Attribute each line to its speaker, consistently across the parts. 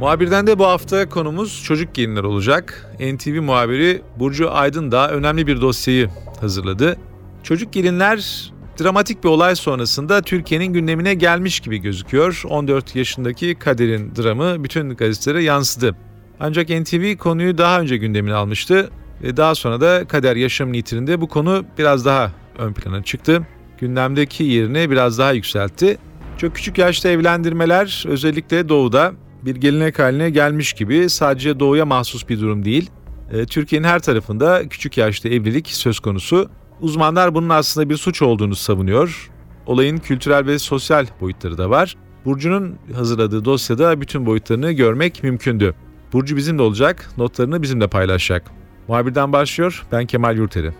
Speaker 1: Muhabirden de bu hafta konumuz çocuk gelinler olacak. NTV muhabiri Burcu Aydın da önemli bir dosyayı hazırladı. Çocuk gelinler dramatik bir olay sonrasında Türkiye'nin gündemine gelmiş gibi gözüküyor. 14 yaşındaki Kader'in dramı bütün gazetelere yansıdı. Ancak NTV konuyu daha önce gündemine almıştı. Ve daha sonra da Kader yaşam nitrinde bu konu biraz daha ön plana çıktı. Gündemdeki yerini biraz daha yükseltti. Çok küçük yaşta evlendirmeler özellikle doğuda bir gelenek haline gelmiş gibi sadece doğuya mahsus bir durum değil. E, Türkiye'nin her tarafında küçük yaşta evlilik söz konusu. Uzmanlar bunun aslında bir suç olduğunu savunuyor. Olayın kültürel ve sosyal boyutları da var. Burcu'nun hazırladığı dosyada bütün boyutlarını görmek mümkündü. Burcu bizimle olacak, notlarını bizimle paylaşacak. Muhabirden başlıyor, ben Kemal Yurteri.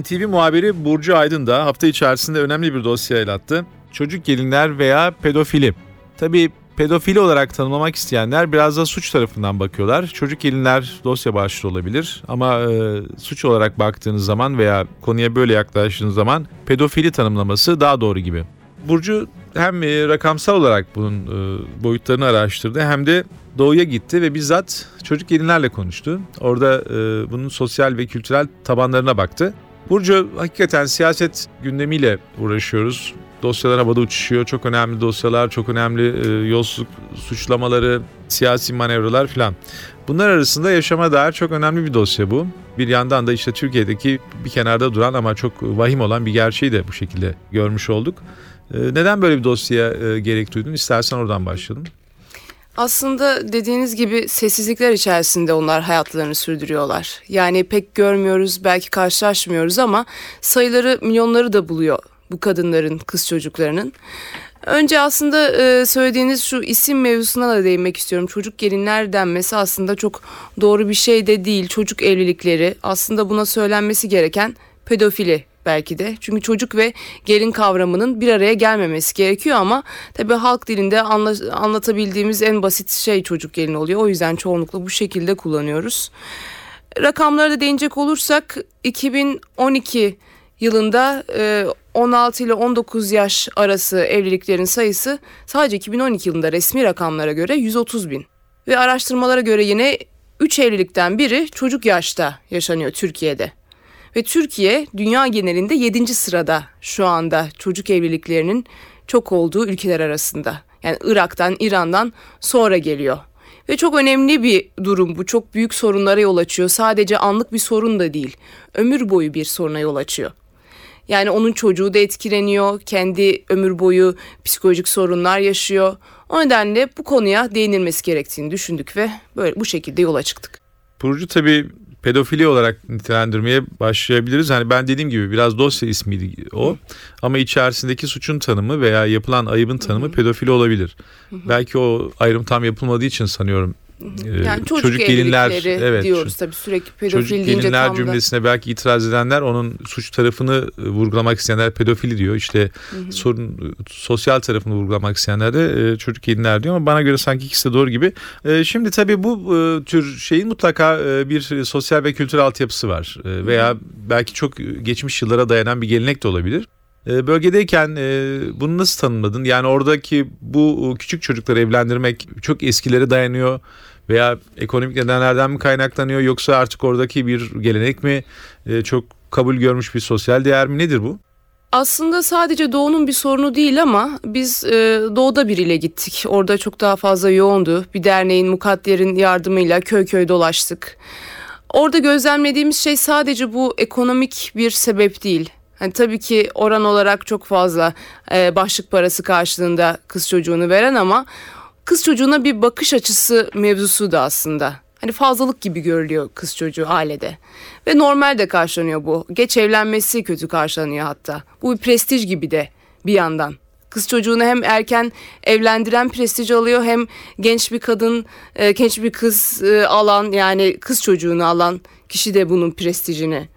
Speaker 1: NTV muhabiri Burcu Aydın da hafta içerisinde önemli bir dosya el attı. Çocuk gelinler veya pedofili. Tabii pedofili olarak tanımlamak isteyenler biraz da suç tarafından bakıyorlar. Çocuk gelinler dosya başlığı olabilir ama e, suç olarak baktığınız zaman veya konuya böyle yaklaştığınız zaman pedofili tanımlaması daha doğru gibi. Burcu hem e, rakamsal olarak bunun e, boyutlarını araştırdı hem de doğuya gitti ve bizzat çocuk gelinlerle konuştu. Orada e, bunun sosyal ve kültürel tabanlarına baktı. Burcu hakikaten siyaset gündemiyle uğraşıyoruz. Dosyalar havada uçuşuyor. Çok önemli dosyalar, çok önemli e, yolsuzluk suçlamaları, siyasi manevralar filan. Bunlar arasında yaşama dair çok önemli bir dosya bu. Bir yandan da işte Türkiye'deki bir kenarda duran ama çok vahim olan bir gerçeği de bu şekilde görmüş olduk. E, neden böyle bir dosyaya e, gerek duydun? İstersen oradan başlayalım.
Speaker 2: Aslında dediğiniz gibi sessizlikler içerisinde onlar hayatlarını sürdürüyorlar. Yani pek görmüyoruz, belki karşılaşmıyoruz ama sayıları milyonları da buluyor bu kadınların, kız çocuklarının. Önce aslında e, söylediğiniz şu isim mevzusuna da değinmek istiyorum. Çocuk gelinler denmesi aslında çok doğru bir şey de değil. Çocuk evlilikleri aslında buna söylenmesi gereken pedofili belki de. Çünkü çocuk ve gelin kavramının bir araya gelmemesi gerekiyor ama tabii halk dilinde anla, anlatabildiğimiz en basit şey çocuk gelin oluyor. O yüzden çoğunlukla bu şekilde kullanıyoruz. Rakamlara da değinecek olursak 2012 yılında 16 ile 19 yaş arası evliliklerin sayısı sadece 2012 yılında resmi rakamlara göre 130 bin. Ve araştırmalara göre yine 3 evlilikten biri çocuk yaşta yaşanıyor Türkiye'de. Ve Türkiye dünya genelinde 7. sırada şu anda çocuk evliliklerinin çok olduğu ülkeler arasında. Yani Irak'tan, İran'dan sonra geliyor. Ve çok önemli bir durum bu. Çok büyük sorunlara yol açıyor. Sadece anlık bir sorun da değil. Ömür boyu bir soruna yol açıyor. Yani onun çocuğu da etkileniyor. Kendi ömür boyu psikolojik sorunlar yaşıyor. O nedenle bu konuya değinilmesi gerektiğini düşündük ve böyle bu şekilde yola çıktık.
Speaker 1: Burcu tabii pedofili olarak nitelendirmeye başlayabiliriz. Hani ben dediğim gibi biraz dosya ismiydi o. Ama içerisindeki suçun tanımı veya yapılan ayıbın tanımı pedofili olabilir. Belki o ayrım tam yapılmadığı için sanıyorum
Speaker 2: yani çocuk, çocuk gelinler evet, diyoruz tabii sürekli pedofil
Speaker 1: çocuk gelinler tam cümlesine da... belki itiraz edenler onun suç tarafını e, vurgulamak isteyenler pedofili diyor. İşte hı hı. sorun sosyal tarafını vurgulamak isteyenler de e, çocuk gelinler diyor ama bana göre sanki ikisi de doğru gibi. E, şimdi tabii bu tür şeyin mutlaka bir sosyal ve kültürel altyapısı var. Veya belki çok geçmiş yıllara dayanan bir gelenek de olabilir. Bölgedeyken bunu nasıl tanımladın? Yani oradaki bu küçük çocukları evlendirmek çok eskilere dayanıyor veya ekonomik nedenlerden mi kaynaklanıyor yoksa artık oradaki bir gelenek mi e, çok kabul görmüş bir sosyal değer mi nedir bu?
Speaker 2: Aslında sadece doğunun bir sorunu değil ama biz e, doğuda biriyle gittik. Orada çok daha fazla yoğundu. Bir derneğin, mukadderin yardımıyla köy köy dolaştık. Orada gözlemlediğimiz şey sadece bu ekonomik bir sebep değil. Hani tabii ki oran olarak çok fazla e, başlık parası karşılığında kız çocuğunu veren ama kız çocuğuna bir bakış açısı mevzusu da aslında. Hani fazlalık gibi görülüyor kız çocuğu ailede. Ve normal de karşılanıyor bu. Geç evlenmesi kötü karşılanıyor hatta. Bu bir prestij gibi de bir yandan Kız çocuğunu hem erken evlendiren prestij alıyor hem genç bir kadın, e, genç bir kız e, alan yani kız çocuğunu alan kişi de bunun prestijini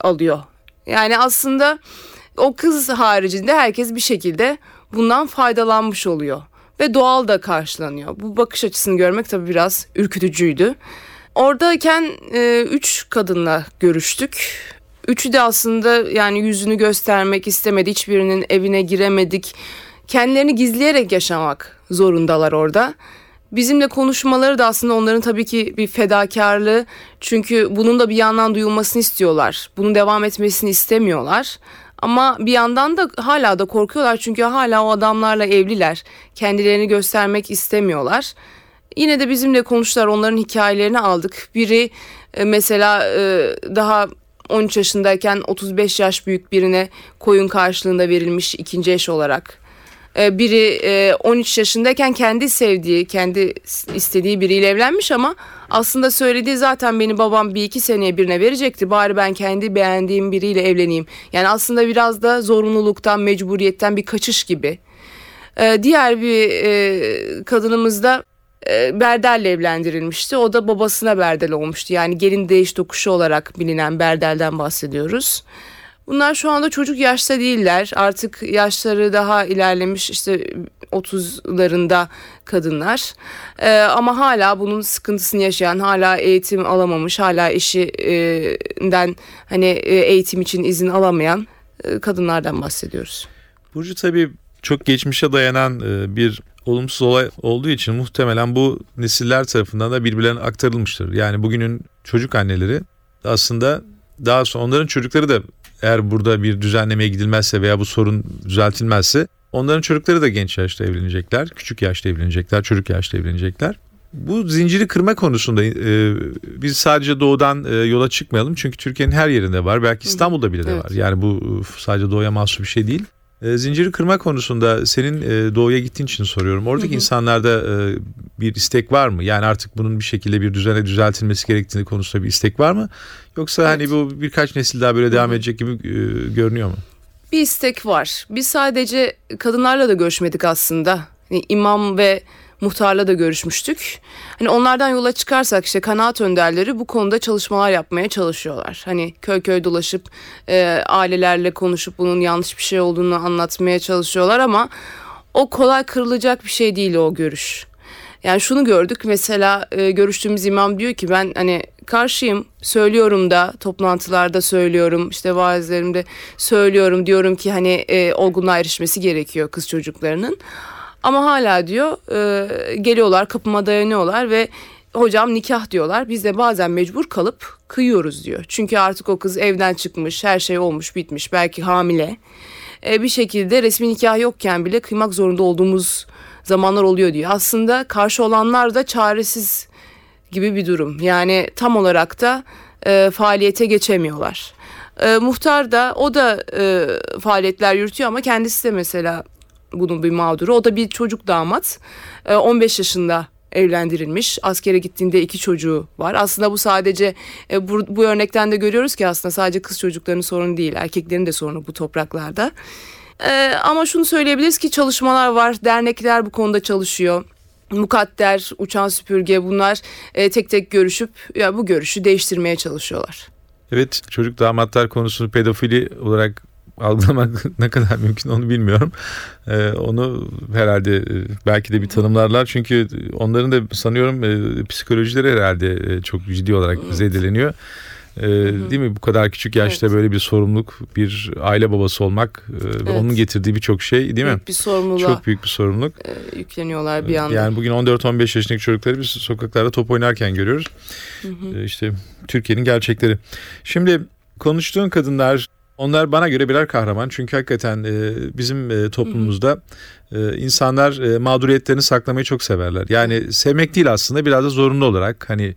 Speaker 2: alıyor. Yani aslında o kız haricinde herkes bir şekilde bundan faydalanmış oluyor ve doğal da karşılanıyor. Bu bakış açısını görmek tabii biraz ürkütücüydü. Oradayken e, üç kadınla görüştük. Üçü de aslında yani yüzünü göstermek istemedi. Hiçbirinin evine giremedik. Kendilerini gizleyerek yaşamak zorundalar orada. Bizimle konuşmaları da aslında onların tabii ki bir fedakarlığı. Çünkü bunun da bir yandan duyulmasını istiyorlar. Bunun devam etmesini istemiyorlar. Ama bir yandan da hala da korkuyorlar çünkü hala o adamlarla evliler. Kendilerini göstermek istemiyorlar. Yine de bizimle konuştular onların hikayelerini aldık. Biri e, mesela e, daha 13 yaşındayken 35 yaş büyük birine koyun karşılığında verilmiş ikinci eş olarak. E, Biri e, 13 yaşındayken kendi sevdiği, kendi istediği biriyle evlenmiş ama aslında söylediği zaten beni babam bir iki seneye birine verecekti. Bari ben kendi beğendiğim biriyle evleneyim. Yani aslında biraz da zorunluluktan, mecburiyetten bir kaçış gibi. E, Diğer bir e, kadınımız da e, Berdel'le evlendirilmişti. O da babasına Berdel olmuştu. Yani gelin değiş tokuşu olarak bilinen Berdel'den bahsediyoruz. Bunlar şu anda çocuk yaşta değiller. Artık yaşları daha ilerlemiş işte 30'larında kadınlar. Ee, ama hala bunun sıkıntısını yaşayan, hala eğitim alamamış, hala eşinden hani e, eğitim için izin alamayan e, kadınlardan bahsediyoruz.
Speaker 1: Burcu tabii çok geçmişe dayanan e, bir olumsuz olay olduğu için muhtemelen bu nesiller tarafından da birbirlerine aktarılmıştır. Yani bugünün çocuk anneleri aslında daha sonra onların çocukları da eğer burada bir düzenlemeye gidilmezse veya bu sorun düzeltilmezse onların çocukları da genç yaşta evlenecekler, küçük yaşta evlenecekler, çocuk yaşta evlenecekler. Bu zinciri kırma konusunda e, biz sadece doğudan e, yola çıkmayalım çünkü Türkiye'nin her yerinde var. Belki İstanbul'da bile de
Speaker 2: Evet.
Speaker 1: var. Yani bu e, sadece doğuya mahsus bir şey değil. E, zinciri kırma konusunda senin e, doğuya gittiğin için soruyorum. Oradaki
Speaker 2: Hı hı.
Speaker 1: insanlarda e, bir istek var mı? Yani artık bunun bir şekilde bir düzene düzeltilmesi gerektiğini konusunda bir istek var mı? Yoksa hani bu birkaç nesil daha böyle devam
Speaker 2: Hı
Speaker 1: edecek gibi görünüyor mu?
Speaker 2: Bir istek var. Biz sadece kadınlarla da görüşmedik aslında. Hani imam ve muhtarla da görüşmüştük. Hani onlardan yola çıkarsak işte kanaat önderleri bu konuda çalışmalar yapmaya çalışıyorlar. Hani köy köy dolaşıp e, ailelerle konuşup bunun yanlış bir şey olduğunu anlatmaya çalışıyorlar ama o kolay kırılacak bir şey değil o görüş. Yani şunu gördük mesela e, görüştüğümüz imam diyor ki ben hani karşıyım söylüyorum da toplantılarda söylüyorum işte vaazlerimde söylüyorum diyorum ki hani e, olgunluğa erişmesi gerekiyor kız çocuklarının. Ama hala diyor e, geliyorlar kapıma dayanıyorlar ve hocam nikah diyorlar. Biz de bazen mecbur kalıp kıyıyoruz diyor. Çünkü artık o kız evden çıkmış her şey olmuş bitmiş belki hamile. E, bir şekilde resmi nikah yokken bile kıymak zorunda olduğumuz zamanlar oluyor diyor. Aslında karşı olanlar da çaresiz gibi bir durum. Yani tam olarak da e, faaliyete geçemiyorlar. E, muhtar da o da e, faaliyetler yürütüyor ama kendisi de mesela bunun bir mağduru. O da bir çocuk damat. E, 15 yaşında evlendirilmiş. Askere gittiğinde iki çocuğu var. Aslında bu sadece e, bu, bu örnekten de görüyoruz ki aslında sadece kız çocuklarının sorunu değil. Erkeklerin de sorunu bu topraklarda. E, ama şunu söyleyebiliriz ki çalışmalar var. Dernekler bu konuda çalışıyor. Mukadder, uçan süpürge bunlar e, tek tek görüşüp ya bu görüşü değiştirmeye çalışıyorlar.
Speaker 1: Evet çocuk damatlar konusunu pedofili olarak algılamak ne kadar mümkün onu bilmiyorum. Ee, onu herhalde e, belki de bir tanımlarlar. Çünkü onların da sanıyorum e, psikolojileri herhalde e, çok ciddi olarak
Speaker 2: Evet.
Speaker 1: zedeleniyor. Ee, Değil mi bu kadar küçük yaşta
Speaker 2: Evet.
Speaker 1: böyle bir sorumluluk bir aile babası olmak e, ve
Speaker 2: Evet.
Speaker 1: onun getirdiği birçok şey değil mi?
Speaker 2: Büyük bir sorumluluğa
Speaker 1: Çok büyük bir sorumluluk.
Speaker 2: e, yükleniyorlar bir yandan.
Speaker 1: Yani bugün 14-15 yaşındaki çocukları biz sokaklarda top oynarken görüyoruz. Ee, İşte Türkiye'nin gerçekleri. Şimdi konuştuğun kadınlar onlar bana göre birer kahraman. Çünkü hakikaten e, bizim e, toplumumuzda e, insanlar e, mağduriyetlerini saklamayı çok severler. Yani sevmek değil aslında biraz da zorunlu olarak hani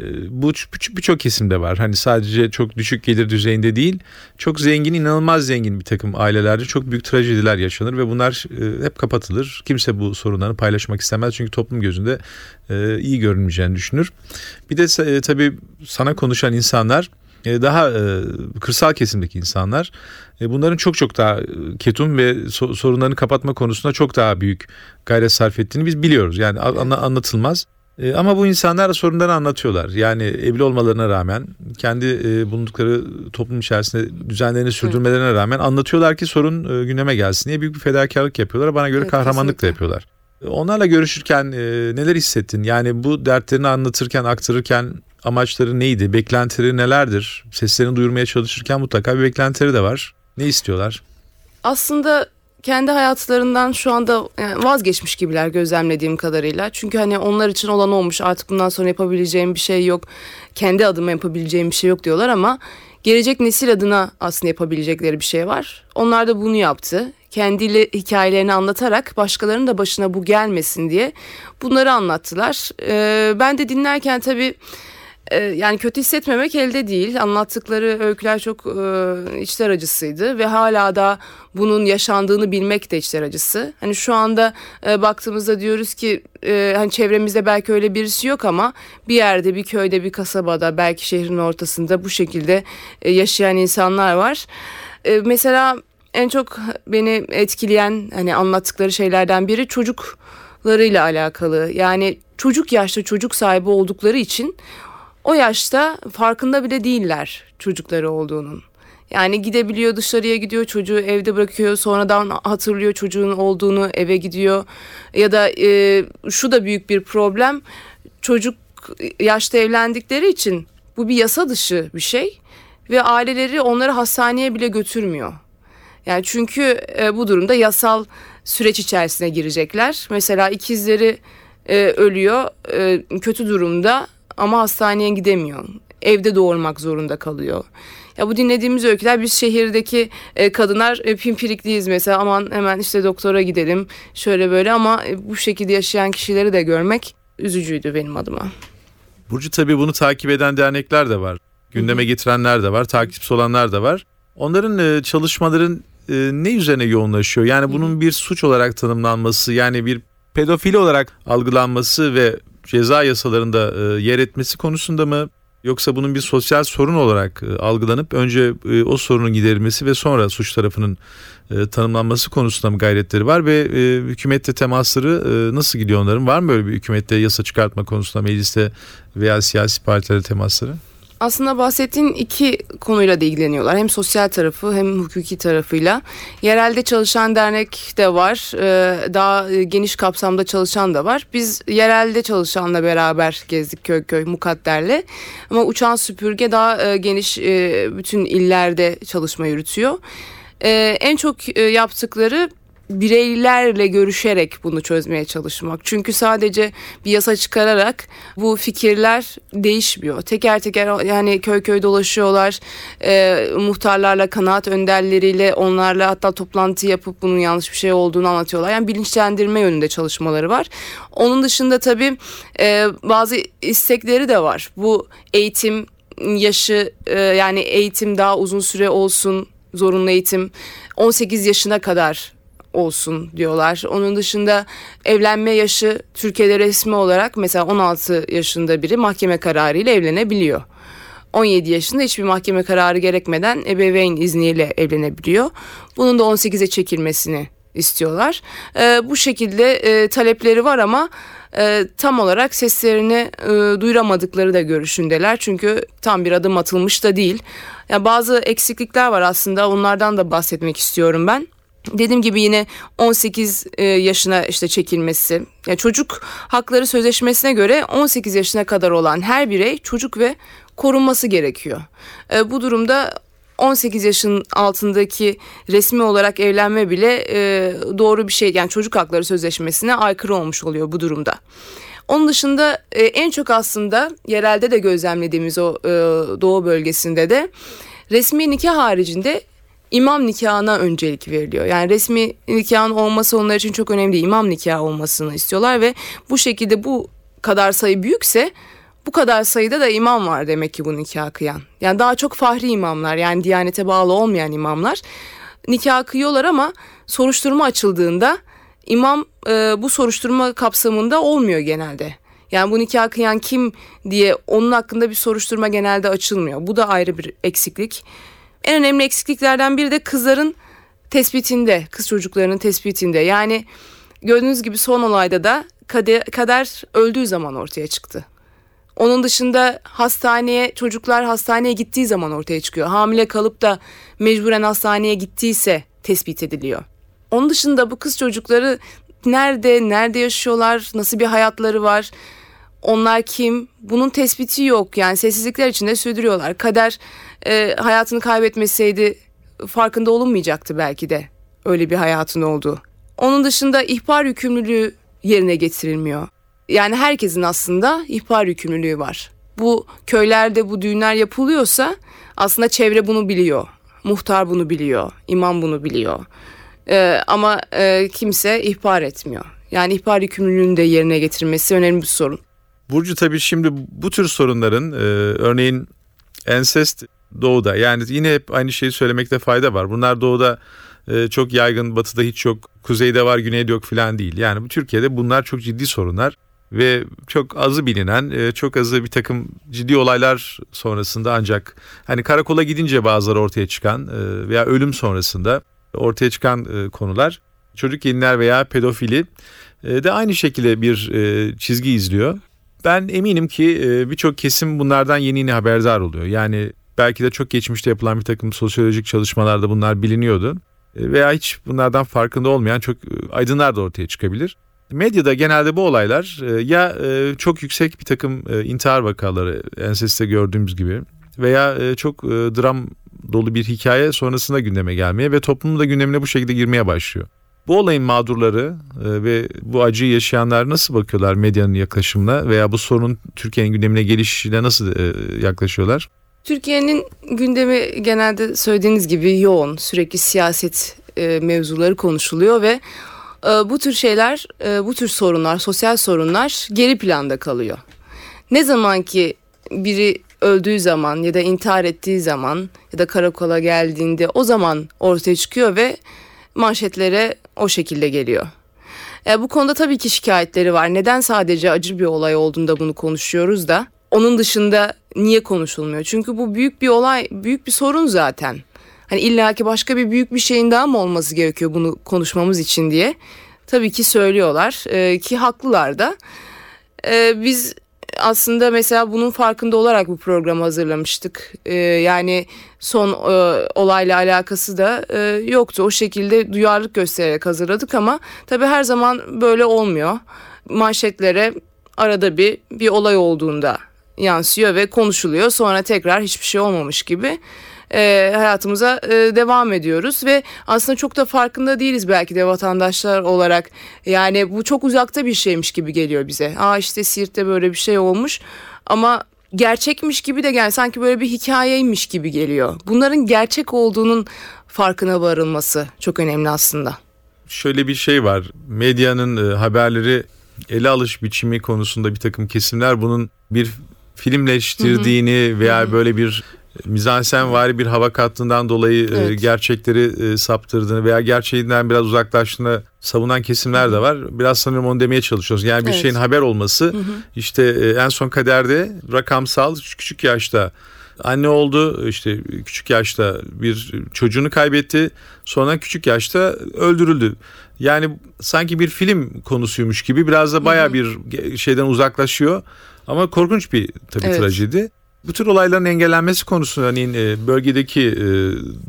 Speaker 1: e, bu birçok kesimde var. Hani sadece çok düşük gelir düzeyinde değil, çok zengin, inanılmaz zengin bir takım ailelerde çok büyük trajediler yaşanır ve bunlar e, hep kapatılır. Kimse bu sorunlarını paylaşmak istemez çünkü toplum gözünde e, iyi görünmeyeceğini düşünür. Bir de e, tabii sana konuşan insanlar daha e, kırsal kesimdeki insanlar e, bunların çok çok daha ketum ve sorunlarını kapatma konusunda çok daha büyük gayret sarf ettiğini biz biliyoruz. Yani anlatılmaz. Ama bu insanlar sorunları anlatıyorlar. Yani evli olmalarına rağmen kendi bulundukları toplum içerisinde düzenlerini sürdürmelerine rağmen anlatıyorlar ki sorun gündeme gelsin diye büyük bir fedakarlık yapıyorlar. Bana göre evet, kahramanlık kesinlikle. da yapıyorlar. Onlarla görüşürken neler hissettin? Yani bu dertlerini anlatırken, aktarırken amaçları neydi? Beklentileri nelerdir? Seslerini duyurmaya çalışırken mutlaka bir beklentileri de var. Ne istiyorlar?
Speaker 2: Aslında kendi hayatlarından şu anda vazgeçmiş gibiler gözlemlediğim kadarıyla. Çünkü hani onlar için olan olmuş artık bundan sonra yapabileceğim bir şey yok. Kendi adıma yapabileceğim bir şey yok diyorlar ama gelecek nesil adına aslında yapabilecekleri bir şey var. Onlar da bunu yaptı. Kendiyle hikayelerini anlatarak başkalarının da başına bu gelmesin diye bunları anlattılar. Ee, ben de dinlerken tabii yani kötü hissetmemek elde değil. Anlattıkları öyküler çok e, içler acısıydı ve hala da bunun yaşandığını bilmek de içler acısı. Hani şu anda e, baktığımızda diyoruz ki e, hani çevremizde belki öyle birisi yok ama bir yerde, bir köyde, bir kasabada, belki şehrin ortasında bu şekilde e, yaşayan insanlar var. E, mesela en çok beni etkileyen hani anlattıkları şeylerden biri çocuklarıyla alakalı. Yani çocuk yaşta çocuk sahibi oldukları için o yaşta farkında bile değiller çocukları olduğunun. Yani gidebiliyor dışarıya gidiyor çocuğu evde bırakıyor sonradan hatırlıyor çocuğun olduğunu eve gidiyor ya da e, şu da büyük bir problem çocuk yaşta evlendikleri için bu bir yasa dışı bir şey ve aileleri onları hastaneye bile götürmüyor. Yani çünkü e, bu durumda yasal süreç içerisine girecekler. Mesela ikizleri e, ölüyor e, kötü durumda ama hastaneye gidemiyor. Evde doğurmak zorunda kalıyor. Ya bu dinlediğimiz öyküler biz şehirdeki e, kadınlar e, pimpirikliyiz mesela aman hemen işte doktora gidelim şöyle böyle ama e, bu şekilde yaşayan kişileri de görmek üzücüydü benim adıma.
Speaker 1: Burcu tabii bunu takip eden dernekler de var. Gündeme getirenler de var, takipçisi olanlar da var. Onların e, çalışmaların e, ne üzerine yoğunlaşıyor? Yani bunun bir suç olarak tanımlanması, yani bir pedofili olarak algılanması ve ceza yasalarında e, yer etmesi konusunda mı yoksa bunun bir sosyal sorun olarak e, algılanıp önce e, o sorunun giderilmesi ve sonra suç tarafının tanımlanması konusunda mı gayretleri var ve hükümette temasları nasıl gidiyor onların? Var mı böyle bir hükümette yasa çıkartma konusunda mecliste veya siyasi partilere temasları?
Speaker 2: Aslında bahsettiğin iki konuyla da ilgileniyorlar. Hem sosyal tarafı hem hukuki tarafıyla. Yerelde çalışan dernek de var. Ee, daha geniş kapsamda çalışan da var. Biz yerelde çalışanla beraber gezdik köy köy mukadderle. Ama uçan süpürge daha e, geniş e, bütün illerde çalışma yürütüyor. Ee, en çok e, yaptıkları bireylerle görüşerek bunu çözmeye çalışmak. Çünkü sadece bir yasa çıkararak bu fikirler değişmiyor. Teker teker yani köy köy dolaşıyorlar. E, muhtarlarla, kanaat önderleriyle onlarla hatta toplantı yapıp bunun yanlış bir şey olduğunu anlatıyorlar. Yani bilinçlendirme yönünde çalışmaları var. Onun dışında tabii e, bazı istekleri de var. Bu eğitim yaşı e, yani eğitim daha uzun süre olsun zorunlu eğitim 18 yaşına kadar olsun diyorlar. Onun dışında evlenme yaşı Türkiye'de resmi olarak mesela 16 yaşında biri mahkeme kararı ile evlenebiliyor. 17 yaşında hiçbir mahkeme kararı gerekmeden ebeveyn izniyle evlenebiliyor. Bunun da 18'e çekilmesini istiyorlar. E, bu şekilde e, talepleri var ama e, tam olarak seslerini e, duyuramadıkları da görüşündeler. Çünkü tam bir adım atılmış da değil. Yani bazı eksiklikler var aslında onlardan da bahsetmek istiyorum ben. Dediğim gibi yine 18 e, yaşına işte çekilmesi. Yani çocuk hakları sözleşmesine göre 18 yaşına kadar olan her birey çocuk ve korunması gerekiyor. E, bu durumda 18 yaşın altındaki resmi olarak evlenme bile e, doğru bir şey yani çocuk hakları sözleşmesine aykırı olmuş oluyor bu durumda. Onun dışında en çok aslında yerelde de gözlemlediğimiz o doğu bölgesinde de resmi nikah haricinde imam nikahına öncelik veriliyor. Yani resmi nikahın olması onlar için çok önemli. İmam nikahı olmasını istiyorlar ve bu şekilde bu kadar sayı büyükse bu kadar sayıda da imam var demek ki bu nikah kıyan. Yani daha çok fahri imamlar yani diyanete bağlı olmayan imamlar nikah kıyıyorlar ama soruşturma açıldığında imam e, bu soruşturma kapsamında olmuyor genelde. Yani bu nikah kıyan kim diye onun hakkında bir soruşturma genelde açılmıyor. Bu da ayrı bir eksiklik. En önemli eksikliklerden biri de kızların tespitinde, kız çocuklarının tespitinde. Yani gördüğünüz gibi son olayda da kader, öldüğü zaman ortaya çıktı. Onun dışında hastaneye çocuklar hastaneye gittiği zaman ortaya çıkıyor. Hamile kalıp da mecburen hastaneye gittiyse tespit ediliyor. Onun dışında bu kız çocukları nerede, nerede yaşıyorlar, nasıl bir hayatları var, onlar kim, bunun tespiti yok. Yani sessizlikler içinde sürdürüyorlar. Kader e, hayatını kaybetmeseydi farkında olunmayacaktı belki de öyle bir hayatın olduğu. Onun dışında ihbar yükümlülüğü yerine getirilmiyor. Yani herkesin aslında ihbar yükümlülüğü var. Bu köylerde bu düğünler yapılıyorsa aslında çevre bunu biliyor. Muhtar bunu biliyor, imam bunu biliyor. Ee, ama e, kimse ihbar etmiyor. Yani ihbar yükümlülüğünün de yerine getirilmesi önemli bir sorun.
Speaker 1: Burcu tabii şimdi bu tür sorunların e, örneğin ensest doğuda yani yine hep aynı şeyi söylemekte fayda var. Bunlar doğuda e, çok yaygın batıda hiç yok kuzeyde var güneyde yok falan değil. Yani bu Türkiye'de bunlar çok ciddi sorunlar ve çok azı bilinen e, çok azı bir takım ciddi olaylar sonrasında ancak hani karakola gidince bazıları ortaya çıkan e, veya ölüm sonrasında ortaya çıkan e, konular çocuk gelinler veya pedofili e, de aynı şekilde bir e, çizgi izliyor. Ben eminim ki e, birçok kesim bunlardan yeni yeni haberdar oluyor. Yani belki de çok geçmişte yapılan bir takım sosyolojik çalışmalarda bunlar biliniyordu. E, veya hiç bunlardan farkında olmayan çok e, aydınlar da ortaya çıkabilir. Medyada genelde bu olaylar ya çok yüksek bir takım intihar vakaları enseste gördüğümüz gibi veya çok dram dolu bir hikaye sonrasında gündeme gelmeye ve toplumun da gündemine bu şekilde girmeye başlıyor. Bu olayın mağdurları e, ve bu acıyı yaşayanlar nasıl bakıyorlar medyanın yaklaşımına veya bu sorunun Türkiye'nin gündemine gelişine nasıl e, yaklaşıyorlar?
Speaker 2: Türkiye'nin gündemi genelde söylediğiniz gibi yoğun, sürekli siyaset e, mevzuları konuşuluyor ve bu tür şeyler, bu tür sorunlar, sosyal sorunlar geri planda kalıyor. Ne zaman ki biri öldüğü zaman ya da intihar ettiği zaman ya da karakola geldiğinde o zaman ortaya çıkıyor ve manşetlere o şekilde geliyor. E, bu konuda tabii ki şikayetleri var. Neden sadece acı bir olay olduğunda bunu konuşuyoruz da onun dışında niye konuşulmuyor? Çünkü bu büyük bir olay, büyük bir sorun zaten. Hani illaki başka bir büyük bir şeyin daha mı olması gerekiyor bunu konuşmamız için diye. Tabii ki söylüyorlar e, ki haklılar da. E, biz aslında mesela bunun farkında olarak bu programı hazırlamıştık. Ee, yani son e, olayla alakası da e, yoktu. O şekilde duyarlılık göstererek hazırladık ama tabii her zaman böyle olmuyor. Manşetlere arada bir bir olay olduğunda yansıyor ve konuşuluyor. Sonra tekrar hiçbir şey olmamış gibi e, hayatımıza e, devam ediyoruz ve aslında çok da farkında değiliz belki de vatandaşlar olarak. Yani bu çok uzakta bir şeymiş gibi geliyor bize. Aa işte Siirt'te böyle bir şey olmuş ama gerçekmiş gibi de gel sanki böyle bir hikayeymiş gibi geliyor. Bunların gerçek olduğunun farkına varılması çok önemli aslında.
Speaker 1: Şöyle bir şey var. Medyanın e, haberleri ele alış biçimi konusunda bir takım kesimler bunun bir filmleştirdiğini veya hı hı. böyle bir mizansenvari bir hava kattığından dolayı e, evet. gerçekleri e, saptırdığını veya gerçeğinden biraz uzaklaştığını savunan kesimler de var. Biraz sanırım onu demeye çalışıyoruz. Yani bir evet. şeyin haber olması hı hı. işte e, en son kaderde rakamsal küçük yaşta anne oldu işte küçük yaşta bir çocuğunu kaybetti sonra küçük yaşta öldürüldü. Yani sanki bir film konusuymuş gibi biraz da baya bir şeyden uzaklaşıyor ama korkunç bir tabii evet. trajedi. Bu tür olayların engellenmesi konusunda örneğin e, bölgedeki e,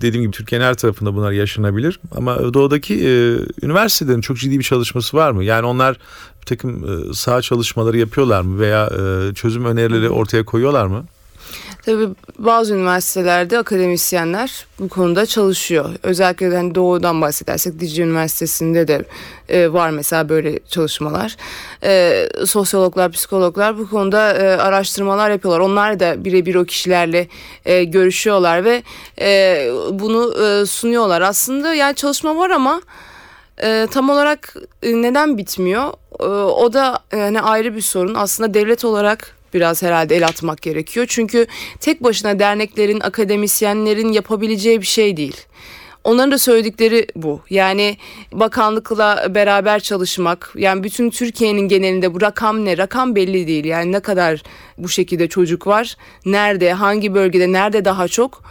Speaker 1: dediğim gibi Türkiye'nin her tarafında bunlar yaşanabilir. Ama doğudaki e, üniversitelerin çok ciddi bir çalışması var mı? Yani onlar bir takım saha çalışmaları yapıyorlar mı veya çözüm önerileri ortaya koyuyorlar mı?
Speaker 2: Tabii bazı üniversitelerde akademisyenler bu konuda çalışıyor. Özellikle hani doğudan bahsedersek Dicle Üniversitesi'nde de e, var mesela böyle çalışmalar. E, sosyologlar, psikologlar bu konuda e, araştırmalar yapıyorlar. Onlar da birebir o kişilerle e, görüşüyorlar ve e, bunu e, sunuyorlar. Aslında yani çalışma var ama e, tam olarak e, neden bitmiyor? E, o da yani ayrı bir sorun. Aslında devlet olarak biraz herhalde el atmak gerekiyor. Çünkü tek başına derneklerin, akademisyenlerin yapabileceği bir şey değil. Onların da söyledikleri bu. Yani bakanlıkla beraber çalışmak. Yani bütün Türkiye'nin genelinde bu rakam ne? Rakam belli değil. Yani ne kadar bu şekilde çocuk var? Nerede? Hangi bölgede? Nerede daha çok?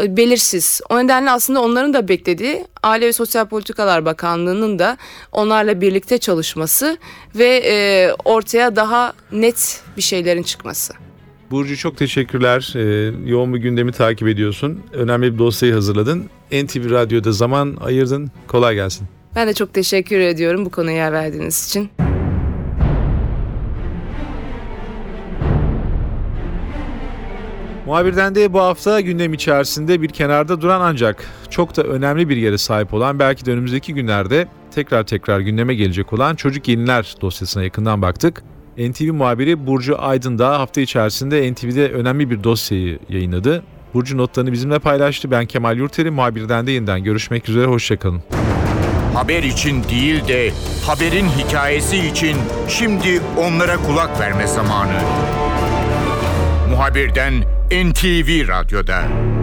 Speaker 2: Belirsiz. O nedenle aslında onların da beklediği Aile ve Sosyal Politikalar Bakanlığı'nın da onlarla birlikte çalışması ve e, ortaya daha net bir şeylerin çıkması.
Speaker 1: Burcu çok teşekkürler. Ee, yoğun bir gündemi takip ediyorsun. Önemli bir dosyayı hazırladın. NTV Radyo'da zaman ayırdın. Kolay gelsin.
Speaker 2: Ben de çok teşekkür ediyorum bu konuya yer verdiğiniz için.
Speaker 1: Muhabirden de bu hafta gündem içerisinde bir kenarda duran ancak çok da önemli bir yere sahip olan belki de önümüzdeki günlerde tekrar tekrar gündeme gelecek olan çocuk yeniler dosyasına yakından baktık. NTV muhabiri Burcu Aydın da hafta içerisinde NTV'de önemli bir dosyayı yayınladı. Burcu notlarını bizimle paylaştı. Ben Kemal Yurteri, muhabirden de yeniden görüşmek üzere, hoşçakalın.
Speaker 3: Haber için değil de haberin hikayesi için şimdi onlara kulak verme zamanı. Muhabirden NTV Radyo'da.